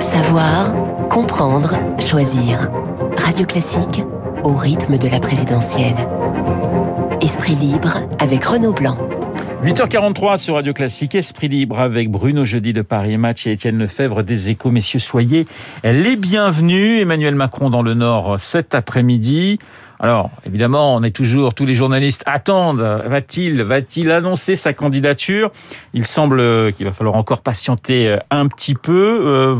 Savoir, comprendre, choisir. Radio Classique au rythme de la présidentielle. Esprit libre avec Renaud Blanc. 8h43 sur Radio Classique, Esprit Libre avec Bruno Jeudi de Paris Match et Étienne Lefebvre des Échos. Messieurs, soyez les bienvenus. Emmanuel Macron dans le Nord cet après-midi. Alors, évidemment, on est toujours, tous les journalistes attendent. Va-t-il, va-t-il annoncer sa candidature? Il semble qu'il va falloir encore patienter un petit peu.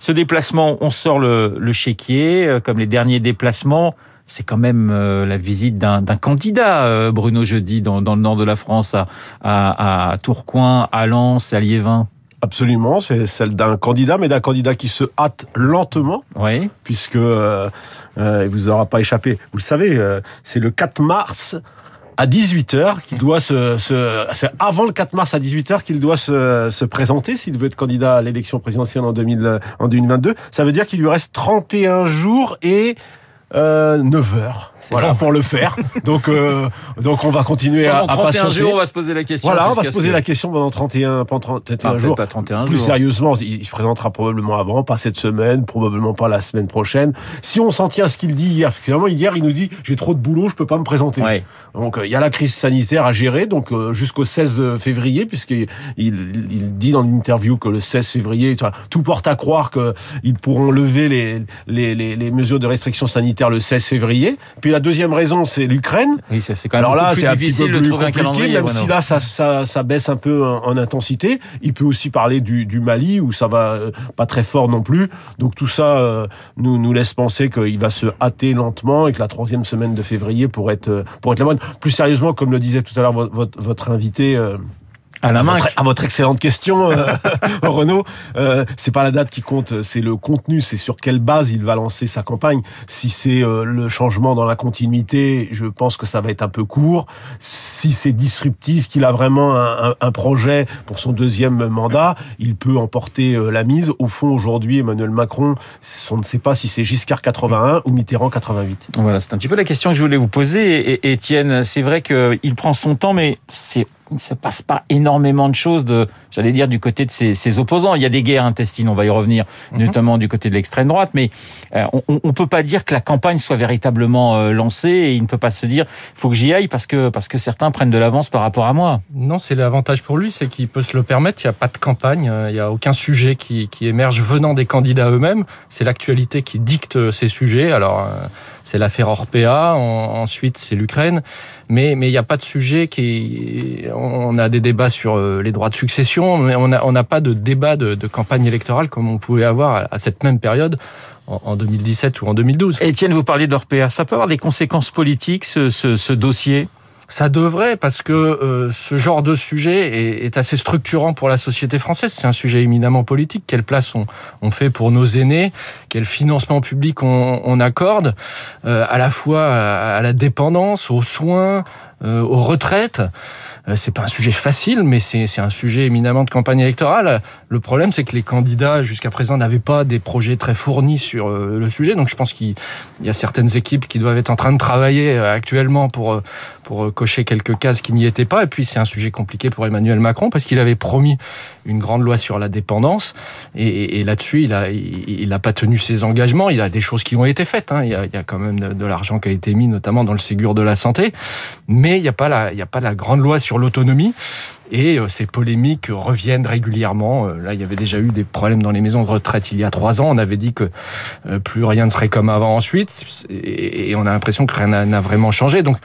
Ce déplacement, on sort le, le chéquier, comme les derniers déplacements c'est quand même la visite d'un candidat, Bruno Jeudi, dans, dans, le nord de la France, à, à, à Tourcoing, à Lens, à Liévin. Absolument, c'est celle d'un candidat, mais d'un candidat qui se hâte lentement, oui. puisque euh, euh, il vous aura pas échappé. Vous le savez, euh, c'est le 4 mars à 18h qu'il doit se, se c'est avant le 4 mars à 18h qu'il doit se, se présenter s'il veut être candidat à l'élection présidentielle en 2000 en 2022. Ça veut dire qu'il lui reste 31 jours et euh 9h voilà, pour le faire. Donc, euh, donc on va continuer à, à 31 patienter. on va se poser la question. Voilà, on va se poser la question pendant 31, pendant 31 ah, jours. Pas 31 Plus sérieusement, il se présentera probablement avant, pas cette semaine, probablement pas la semaine prochaine. Si on s'en tient à ce qu'il dit hier, finalement hier il nous dit j'ai trop de boulot, je peux pas me présenter. Donc euh, il y a la crise sanitaire à gérer, donc euh, jusqu'au 16 euh, février, puisqu'il il, dit dans l'interview que le 16 février, tout porte à croire qu'ils pourront lever les les, les, mesures de restriction sanitaire le 16 février. Puis la deuxième raison, c'est l'Ukraine. Oui, c'est quand même Alors là, c'est un petit peu plus de trouver compliqué, même si là, ça, ça, ça, baisse un peu en, en, intensité. Il peut aussi parler du, du, Mali, où ça va euh, pas très fort non plus. Donc tout ça euh, nous, nous laisse penser qu'il va se hâter lentement et que la troisième semaine de février pourrait être, pour être la bonne. Plus sérieusement, comme le disait tout à l'heure votre, votre, votre, invité... Euh, à la main. À votre, à votre excellente question, euh, Renaud. Euh, c'est pas la date qui compte, c'est le contenu, c'est sur quelle base il va lancer sa campagne. Si c'est euh, le changement dans la continuité, je pense que ça va être un peu court. Si c'est disruptif, qu'il a vraiment un, un, un, projet pour son deuxième mandat, il peut emporter euh, la mise. Au fond, aujourd'hui, Emmanuel Macron, on ne sait pas si c'est Giscard 81 ou Mitterrand 88. Voilà, c'est un petit peu la question que je voulais vous poser, et, Étienne. C'est vrai qu'il prend son temps, mais c'est il ne se passe pas énormément de choses de, j'allais dire, du côté de ses, ses, opposants. Il y a des guerres intestines, on va y revenir, mm -hmm. notamment du côté de l'extrême droite, mais euh, on ne peut pas dire que la campagne soit véritablement euh, lancée et il ne peut pas se dire, faut que j'y aille parce que, parce que certains prennent de l'avance par rapport à moi. Non, c'est l'avantage pour lui, c'est qu'il peut se le permettre. Il n'y a pas de campagne, il n'y a aucun sujet qui, qui émerge venant des candidats eux-mêmes. C'est l'actualité qui dicte ces sujets. Alors, euh, c'est l'affaire Orpea, ensuite c'est l'Ukraine, mais mais il n'y a pas de sujet qui. On a des débats sur euh, les droits de succession, mais on n'a on a pas de débat de, de, campagne électorale comme on pouvait avoir à cette même période en 2017 ou en 2012. Étienne, vous parliez d'Orpea, ça peut avoir des conséquences politiques ce, ce, ce dossier? Ça devrait, parce que euh, ce genre de sujet est, est, assez structurant pour la société française. C'est un sujet éminemment politique. Quelle place on, on, fait pour nos aînés? Quel financement public on, on accorde euh, à la fois à, à, la dépendance, aux soins, euh, aux retraites c'est pas un sujet facile, mais c'est un sujet éminemment de campagne électorale. Le problème, c'est que les candidats jusqu'à présent n'avaient pas des projets très fournis sur le sujet. Donc, je pense qu'il y a certaines équipes qui doivent être en train de travailler actuellement pour pour cocher quelques cases qui n'y étaient pas. Et puis, c'est un sujet compliqué pour Emmanuel Macron parce qu'il avait promis une grande loi sur la dépendance. Et, et là-dessus, il a il, pas tenu ses engagements. Il y a des choses qui ont été faites. Hein. Il, y a, il y a quand même de, de l'argent qui a été mis, notamment dans le Ségur de la santé. Mais il n'y a pas la a pas la grande loi sur l'autonomie. Et ces polémiques reviennent régulièrement. Là, il y avait déjà eu des problèmes dans les maisons de retraite il y a trois ans. On avait dit que plus rien ne serait comme avant ensuite. Et on a l'impression que rien n'a vraiment changé. Donc,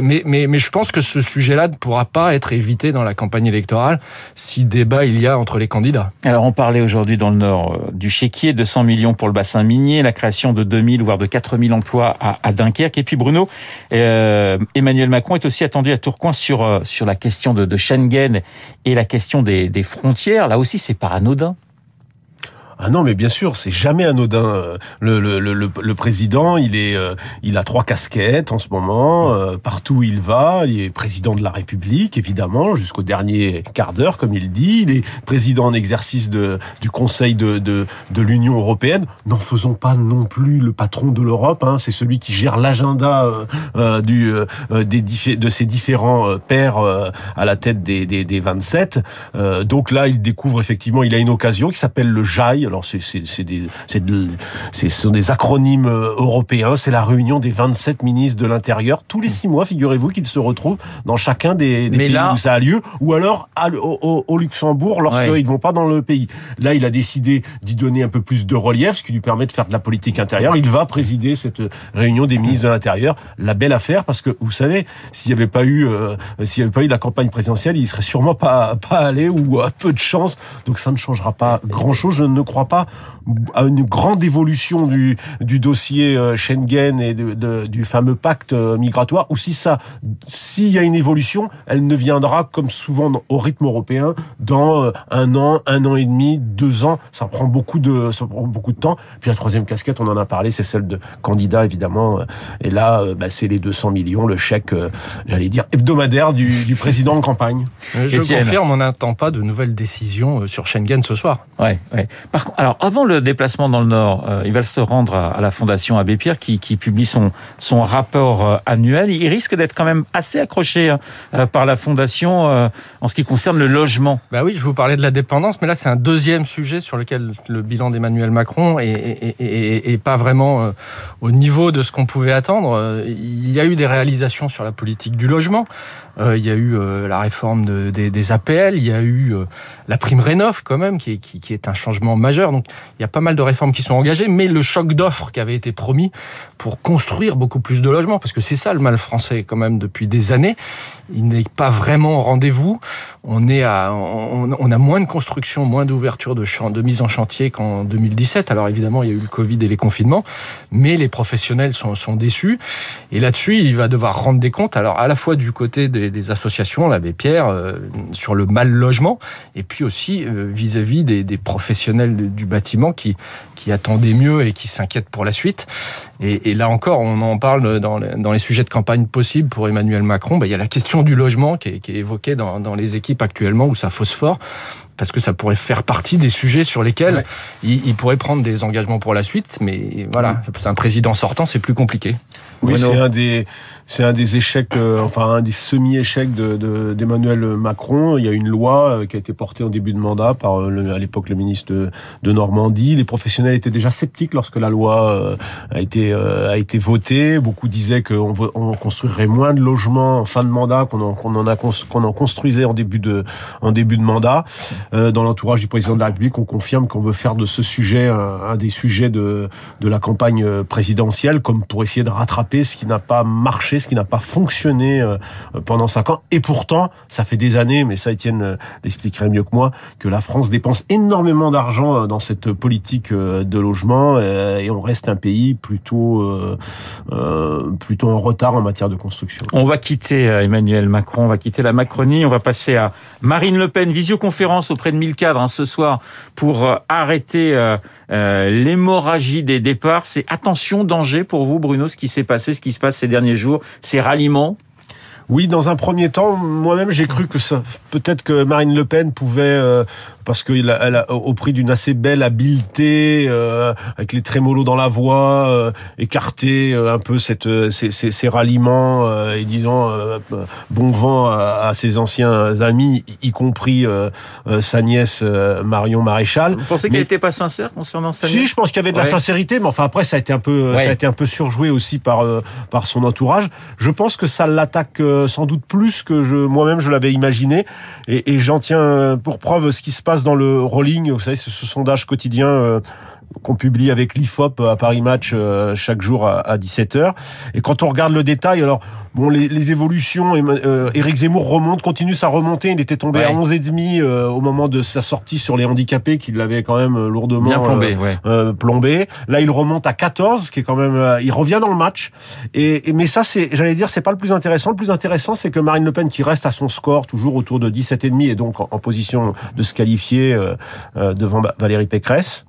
mais, mais, mais je pense que ce sujet-là ne pourra pas être évité dans la campagne électorale si débat il y a entre les candidats. Alors, on parlait aujourd'hui dans le Nord du chéquier, 200 millions pour le bassin minier, la création de 2000 voire de 4000 emplois à, Dunkerque. Et puis, Bruno, euh, Emmanuel Macron est aussi attendu à Tourcoing sur, sur la question de, de Schengen et la question des, des frontières. Là aussi, c'est pas anodin. Ah non, mais bien sûr, c'est jamais anodin. Le, le, le, le, président, il est, euh, il a trois casquettes en ce moment. Euh, partout où il va, il est président de la République, évidemment, jusqu'au dernier quart d'heure, comme il dit. Il est président en exercice de, du Conseil de, de, de l'Union européenne. N'en faisons pas non plus le patron de l'Europe. Hein. C'est celui qui gère l'agenda euh, euh, du, euh, des de ses différents pairs à la tête des, des, des 27. donc là, il découvre effectivement, il a une occasion qui s'appelle le JAI Alors c'est c'est des c'est ce sont des acronymes européens. C'est la réunion des 27 ministres de l'Intérieur tous les six mois. Figurez-vous qu'ils se retrouvent dans chacun des, des pays où ça a lieu, ou alors au, au, Luxembourg lorsqu'ils ne vont pas dans le pays. Là, il a décidé d'y donner un peu plus de relief, ce qui lui permet de faire de la politique intérieure. Il va présider cette réunion des ministres de l'Intérieur. La belle affaire, parce que vous savez, s'il n'y avait pas eu, euh, s'il n'y avait pas eu la campagne présidentielle, il serait sûrement pas pas allé ou à peu de chance. Donc ça ne changera pas grand chose. Je ne crois pas à une grande évolution du, du dossier euh, Schengen et de, du fameux pacte euh, migratoire, ou si ça, s'il y a une évolution, elle ne viendra comme souvent au rythme européen dans euh, un an, un an et demi, deux ans. Ça prend beaucoup de, ça prend beaucoup de temps. Puis la troisième casquette, on en a parlé, c'est celle de candidat évidemment. Et là, bah, c'est les 200 millions, le chèque, j'allais dire hebdomadaire du, du président en campagne. Je confirme, on n'attend pas de nouvelles décisions sur Schengen ce soir. Ouais, ouais. Par alors avant le déplacement dans le Nord, euh, il va se rendre à, la Fondation Abbé Pierre qui, publie son, son rapport euh, annuel. Il risque d'être quand même assez accroché hein, euh, par la Fondation en ce qui concerne le logement. Bah oui, je vous parlais de la dépendance, mais là c'est un deuxième sujet sur lequel le bilan d'Emmanuel Macron est, pas vraiment au niveau de ce qu'on pouvait attendre. Il y a eu des réalisations sur la politique du logement. Il y a eu la réforme des, APL, il y a eu la prime Rénov quand même, qui est, qui est un changement majeur. Donc il y a pas mal de réformes qui sont engagées, mais le choc d'offres qui avait été promis pour construire beaucoup plus de logements, parce que c'est ça le mal français quand même depuis des années, il n'est pas vraiment au rendez-vous. On est à, on, a moins de construction, moins d'ouverture de, de mise en chantier qu'en 2017. Alors évidemment, il y a eu le Covid et les confinements, mais les professionnels sont, sont déçus. Et là-dessus, il va devoir rendre des comptes. Alors à la fois du côté des, associations, l'abbé Pierre, euh, sur le mal logement, et puis aussi euh, vis-à-vis des, des, professionnels du bâtiment qui, qui attendaient mieux et qui s'inquiètent pour la suite. Et, et, là encore, on en parle dans, dans les sujets de campagne possibles pour Emmanuel Macron. Ben, il y a la question du logement qui est, qui est évoquée dans, dans, les équipes actuellement où ça phosphore parce que ça pourrait faire partie des sujets sur lesquels il, il, pourrait prendre des engagements pour la suite. Mais voilà, c'est un président sortant, c'est plus compliqué. Oui, c'est un des c'est un des échecs, euh, enfin un des semi-échecs de, d'Emmanuel Macron. Il y a une loi euh, qui a été portée en début de mandat par euh, à l'époque le ministre de, Normandie. Les professionnels étaient déjà sceptiques lorsque la loi a été a été votée. Beaucoup disaient qu'on on construirait moins de logements en fin de mandat qu'on en, en a qu'on en construisait en début de en début de mandat. dans l'entourage du président de la République, on confirme qu'on veut faire de ce sujet un, un des sujets de de la campagne présidentielle, comme pour essayer de rattraper ce qui n'a pas marché ce qui n'a pas fonctionné euh, pendant cinq ans. Et pourtant, ça fait des années, mais ça, Étienne euh, l'expliquerait mieux que moi, que la France dépense énormément d'argent euh, dans cette politique de logement et on reste un pays plutôt, plutôt en retard en matière de construction. On va quitter Emmanuel Macron, on va quitter la Macronie, on va passer à Marine Le Pen, visioconférence auprès de 1000 cadres hein, ce soir pour arrêter l'hémorragie des départs. C'est attention, danger pour vous, Bruno, ce qui s'est passé, ce qui se passe ces derniers jours ces ralliements oui, dans un premier temps, moi-même, j'ai cru que ça, peut-être que Marine Le Pen pouvait euh, parce qu'elle a, au prix d'une assez belle habileté, euh, avec les trémolos dans la voix, euh, écarter un peu cette, ces, ces, ces ralliements et disons bon vent à, à, ses anciens amis, y compris sa nièce Marion Maréchal. Vous pensez qu'elle n'était pas sincère concernant sa nièce Si, je pense qu'il y avait de la sincérité, mais enfin après ça a été un peu, ça a été un peu surjoué aussi par par son entourage. Je pense que ça l'attaque sans doute plus que je moi-même je l'avais imaginé, et, j'en tiens pour preuve ce qui se passe dans le rolling, vous savez, ce, ce sondage quotidien euh, qu'on publie avec l'IFOP à Paris Match euh, chaque jour à, 17h. Et quand on regarde le détail, alors bon, les, les évolutions, euh, Éric Zemmour remonte, continue sa remontée. Il était tombé à 11,5 euh, au moment de sa sortie sur les handicapés, qui l'avait quand même lourdement Bien plombé, euh, plombé. Là, il remonte à 14, qui est quand même, il revient dans le match. Et, mais ça, c'est, j'allais dire, c'est pas le plus intéressant. Le plus intéressant, c'est que Marine Le Pen, qui reste à son score, toujours autour de 17,5 et donc en, en position de se qualifier devant Valérie Pécresse.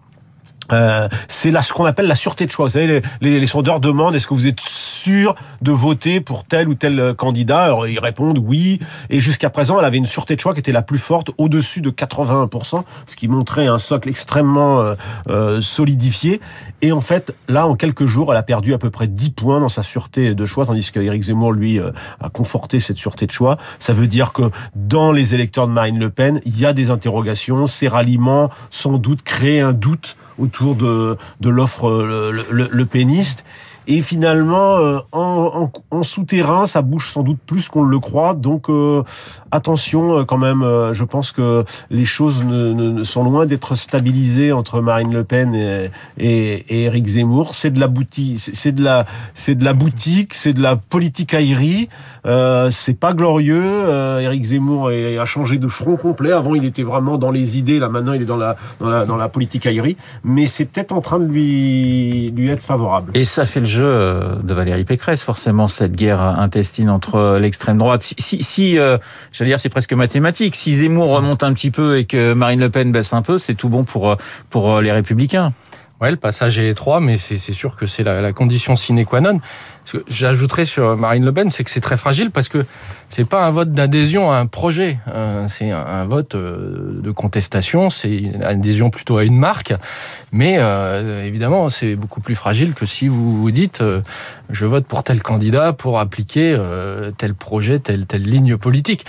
Euh, c'est là ce qu'on appelle la sûreté de choix. Vous savez, les, les, sondeurs demandent est-ce que vous êtes sûr de voter pour tel ou tel euh, candidat? Alors ils répondent oui. Et jusqu'à présent, elle avait une sûreté de choix qui était la plus forte, au-dessus de 81%, ce qui montrait un socle extrêmement euh, euh, solidifié. Et en fait, là, en quelques jours, elle a perdu à peu près 10 points dans sa sûreté de choix, tandis qu'Éric Zemmour, lui, a conforté cette sûreté de choix. Ça veut dire que dans les électeurs de Marine Le Pen, il y a des interrogations. Ces ralliements, sans doute, créent un doute autour de, l'offre le, le, le péniste. Et finalement, euh, en, en, en souterrain, ça bouge sans doute plus qu'on le croit. Donc euh, attention euh, quand même. je pense que les choses ne, ne sont loin d'être stabilisées entre Marine Le Pen et, et, et Éric Zemmour. C'est de la boutique, c'est de la, c'est de la boutique, c'est de la politique aérie. Euh, c'est pas glorieux. Euh, Éric Zemmour a changé de front complet. Avant, il était vraiment dans les idées. Là, maintenant, il est dans la, dans la, dans la politique aérie. Mais c'est peut-être en train de lui, lui être favorable. Et ça fait le jeu euh, de Valérie Pécresse, forcément, cette guerre intestine entre l'extrême droite. Si euh, j'allais dire, c'est presque mathématique. Si Zemmour remonte un petit peu et que Marine Le Pen baisse un peu, c'est tout bon pour, pour les Républicains. Ouais, le passage est étroit, mais c'est sûr que c'est la, condition sine qua non. Ce que j'ajouterais sur Marine Le Pen, c'est que c'est très fragile parce que c'est pas un vote d'adhésion à un projet, euh, c'est un vote euh, de contestation, c'est une adhésion plutôt à une marque, mais euh, évidemment c'est beaucoup plus fragile que si vous vous dites euh, je vote pour tel candidat pour appliquer tel projet, telle ligne politique.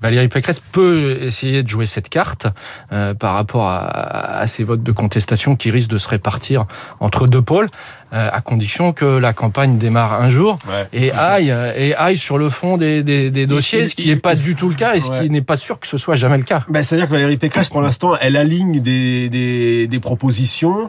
Valérie Pécresse peut essayer de jouer cette carte euh, par rapport à, à, ces votes de contestation qui risquent de se répartir entre deux pôles, euh, à condition que la campagne démarre un jour ouais. et aille et aille sur le fond des, des, des dossiers, ce qui n'est pas du tout le cas et ce ouais. qui n'est pas sûr que ce soit jamais le cas. Ben, C'est-à-dire que Valérie Pécresse, pour l'instant, elle aligne des, des, des propositions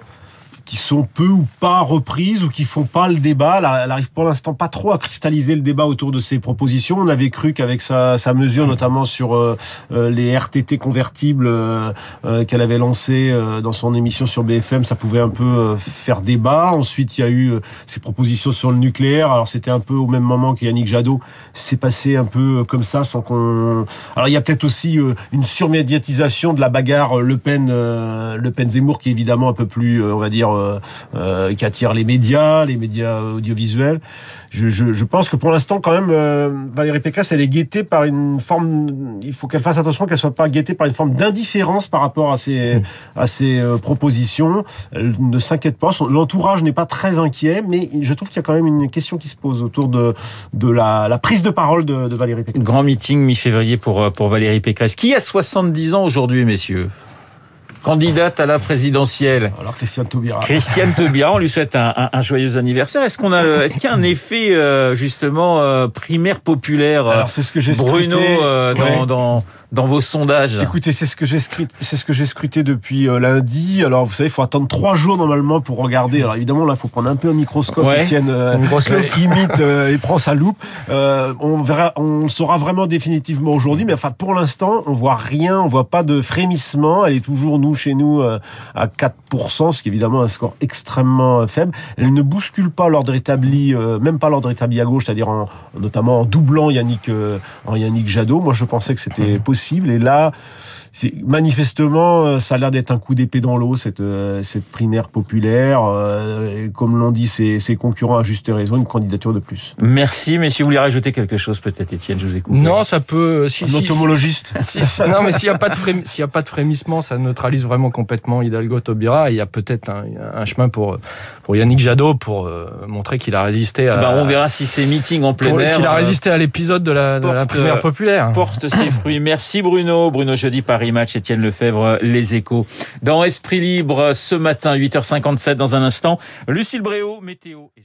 qui sont peu ou pas reprises ou qui font pas le débat. Elle arrive pour l'instant pas trop à cristalliser le débat autour de ses propositions. On avait cru qu'avec sa, sa, mesure, notamment sur euh, les RTT convertibles euh, euh, qu'elle avait lancé dans son émission sur BFM, ça pouvait un peu faire débat. Ensuite, il y a eu ses propositions sur le nucléaire. Alors c'était un peu au même moment que Yannick Jadot. C'est passé un peu comme ça sans qu'on. Alors il y a peut-être aussi une surmédiatisation de la bagarre Le Pen, Le Pen Zemmour qui est évidemment un peu plus, on va dire euh, qui attire les médias, les médias audiovisuels. Je, pense que pour l'instant, quand même, euh, Valérie Pécresse, elle est guettée par une forme. Il faut qu'elle fasse attention qu'elle soit pas guettée par une forme d'indifférence par rapport à ses à ses euh, propositions. Elle ne s'inquiète pas. L'entourage n'est pas très inquiet, mais je trouve qu'il y a quand même une question qui se pose autour de de la, la prise de parole de, de Valérie Pécresse. Grand meeting mi-février pour pour Valérie Pécresse, qui a 70 ans aujourd'hui, messieurs? Candidate à la présidentielle. Alors Christiane Taubira. Christiane Taubira, on lui souhaite un, un, un joyeux anniversaire. Est-ce qu'on a, est-ce qu'il y a un effet euh, justement euh, primaire populaire Alors c'est ce que j'ai Bruno euh, dans, dans dans vos sondages Écoutez, c'est ce que j'ai c'est ce que j'ai scruté depuis euh, lundi. Alors vous savez, il faut attendre trois jours normalement pour regarder. Alors évidemment là, il faut prendre un peu un microscope. Ouais, Étienne euh, imite euh, et prend sa loupe. on verra, on saura vraiment définitivement aujourd'hui. Mais enfin, pour l'instant, on voit rien, on voit pas de frémissement. Elle est toujours nous chez nous à 4%, ce qui est évidemment un score extrêmement faible. Elle ne bouscule pas l'ordre établi, même pas l'ordre établi à gauche, c'est-à-dire en, notamment en doublant Yannick, en Yannick Jadot. Moi, je pensais que c'était possible possible. Et là, manifestement, ça a l'air d'être un coup d'épée dans l'eau, cette, cette primaire populaire. Euh, comme l'ont dit ses, ses, concurrents à juste raison, une candidature de plus. Merci, mais si vous voulez rajouter quelque chose, peut-être, Étienne, je vous écoute. Non, ça peut... Si, un si, entomologiste. Si, non, mais s'il n'y a, pas de frém... a pas de frémissement, ça neutralise vraiment complètement Hidalgo Taubira. Il y a peut-être un, un, chemin pour, pour Yannick Jadot pour euh, montrer qu'il a résisté à... Bah, on verra si ces meetings en plein air... Qu'il a résisté à l'épisode de la, porte, de la primaire populaire. Porte ses fruits. Merci Bruno. Bruno Jeudi, Paris Match, Étienne Lefebvre, Les Échos. Dans Esprit Libre, ce matin, 8h57, dans un instant, Lucille Bréau, météo et